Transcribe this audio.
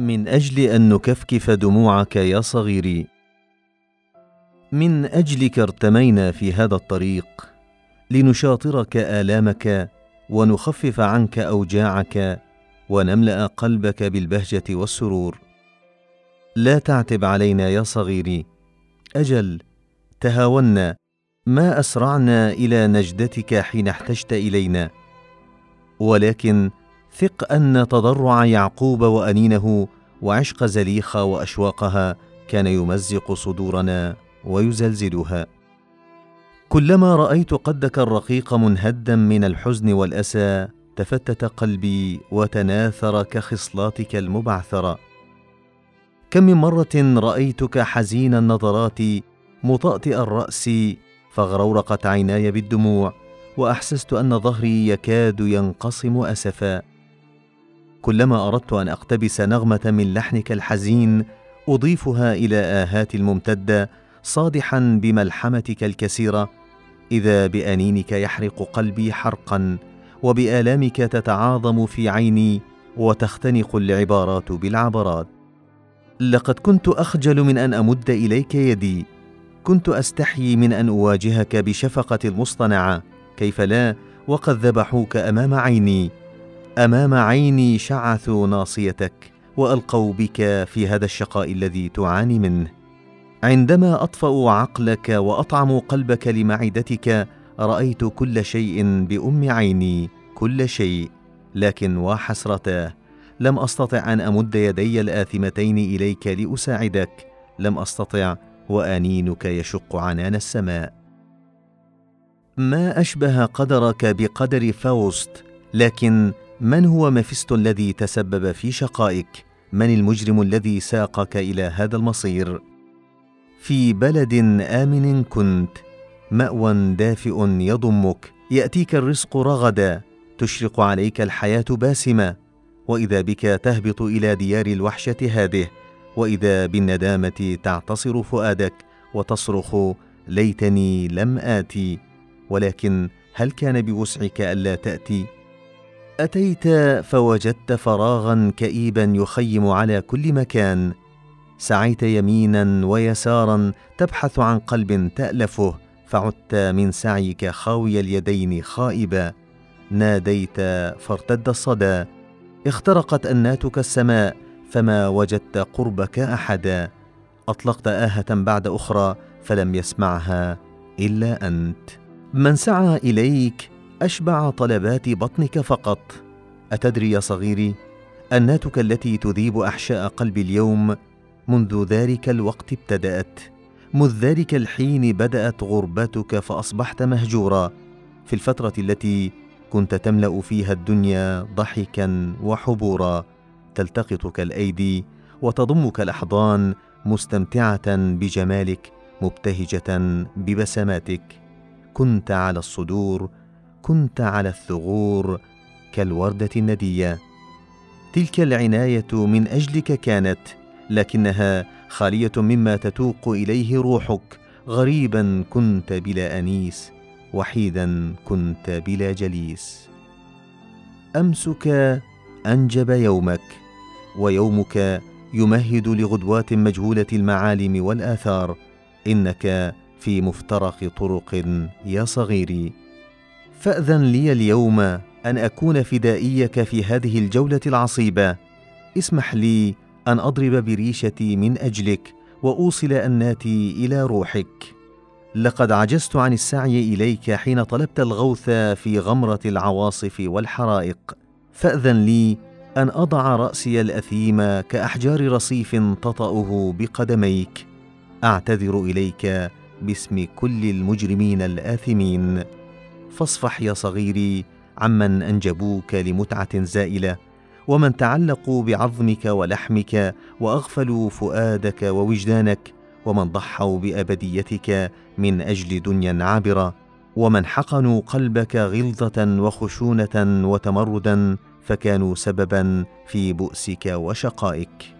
من أجل أن نكفكف دموعك يا صغيري. من أجلك ارتمينا في هذا الطريق لنشاطرك آلامك ونخفف عنك أوجاعك ونملأ قلبك بالبهجة والسرور. لا تعتب علينا يا صغيري. أجل تهاونا. ما أسرعنا إلى نجدتك حين احتجت إلينا. ولكن ثق أن تضرع يعقوب وأنينه وعشق زليخة وأشواقها كان يمزق صدورنا ويزلزلها. كلما رأيت قدك الرقيق منهدا من الحزن والأسى تفتت قلبي وتناثر كخصلاتك المبعثرة. كم من مرة رأيتك حزين النظرات مطأطئ الرأس فغرورقت عيناي بالدموع وأحسست أن ظهري يكاد ينقسم أسفا. كلما أردت أن أقتبس نغمة من لحنك الحزين أضيفها إلى آهاتي الممتدة صادحا بملحمتك الكثيرة. إذا بأنينك يحرق قلبي حرقا وبآلامك تتعاظم في عيني وتختنق العبارات بالعبرات. لقد كنت أخجل من أن أمد إليك يدي. كنت استحيي من أن أواجهك بشفقة المصطنعة. كيف لا؟ وقد ذبحوك أمام عيني. أمام عيني شعثوا ناصيتك وألقوا بك في هذا الشقاء الذي تعاني منه. عندما اطفاوا عقلك واطعموا قلبك لمعدتك رأيت كل شيء بأم عيني كل شيء لكن وحسرتاه لم أستطع أن أمد يدي الآثمتين إليك لأساعدك لم أستطع وأنينك يشق عنان السماء. ما أشبه قدرك بقدر فاوست لكن من هو مفيستو الذي تسبب في شقائك؟ من المجرم الذي ساقك إلى هذا المصير؟ في بلد آمن كنت مأوى دافئ يضمك. يأتيك الرزق رغدا تشرق عليك الحياة باسمه وإذا بك تهبط إلى ديار الوحشة هذه وإذا بالندامة تعتصر فؤادك. وتصرخ ليتني لم آتي. ولكن هل كان بوسعك ألا تأتي؟ أتيت فوجدت فراغا كئيبا يخيم على كل مكان. سعيت يمينا ويسارا تبحث عن قلب تألفه فعدت من سعيك خاوي اليدين خائبا. ناديت فارتد الصدى اخترقت أناتك السماء فما وجدت قربك أحدا. أطلقت آهة بعد أخرى فلم يسمعها إلا أنت. من سعى إليك أشبع طلبات بطنك فقط. أتدري يا صغيري أناتك التي تذيب أحشاء قلبي اليوم منذ ذلك الوقت ابتدأت مذ ذلك الحين بدأت غربتك فأصبحت مهجورا. في الفترة التي كنت تملأ فيها الدنيا ضحكا وحبورا تلتقطك الأيدي وتضمك الأحضان مستمتعة بجمالك مبتهجة ببسماتك. كنت على الصدور كنت على الثغور كالوردة الندية. تلك العناية من أجلك كانت لكنها خالية مما تتوق إليه روحك. غريبا كنت بلا أنيس وحيدا كنت بلا جليس. أمسك أنجب يومك ويومك يمهد لغدوات مجهولة المعالم والآثار. إنك في مفترق طرق يا صغيري. فأذن لي اليوم أن أكون فدائيك في هذه الجولة العصيبة. اسمح لي أن أضرب بريشتي من أجلك وأوصل اناتي إلى روحك. لقد عجزت عن السعي إليك حين طلبت الغوث في غمرة العواصف والحرائق. فأذن لي أن أضع رأسي الأثيم كأحجار رصيف تطأه بقدميك. أعتذر إليك باسم كل المجرمين الآثمين. فاصفح يا صغيري عمن أنجبوك لمتعة زائلة ومن تعلقوا بعظمك ولحمك وأغفلوا فؤادك ووجدانك ومن ضحوا بأبديتك من أجل دنيا عابرة ومن حقنوا قلبك غلظة وخشونة وتمردا فكانوا سببا في بؤسك وشقائك.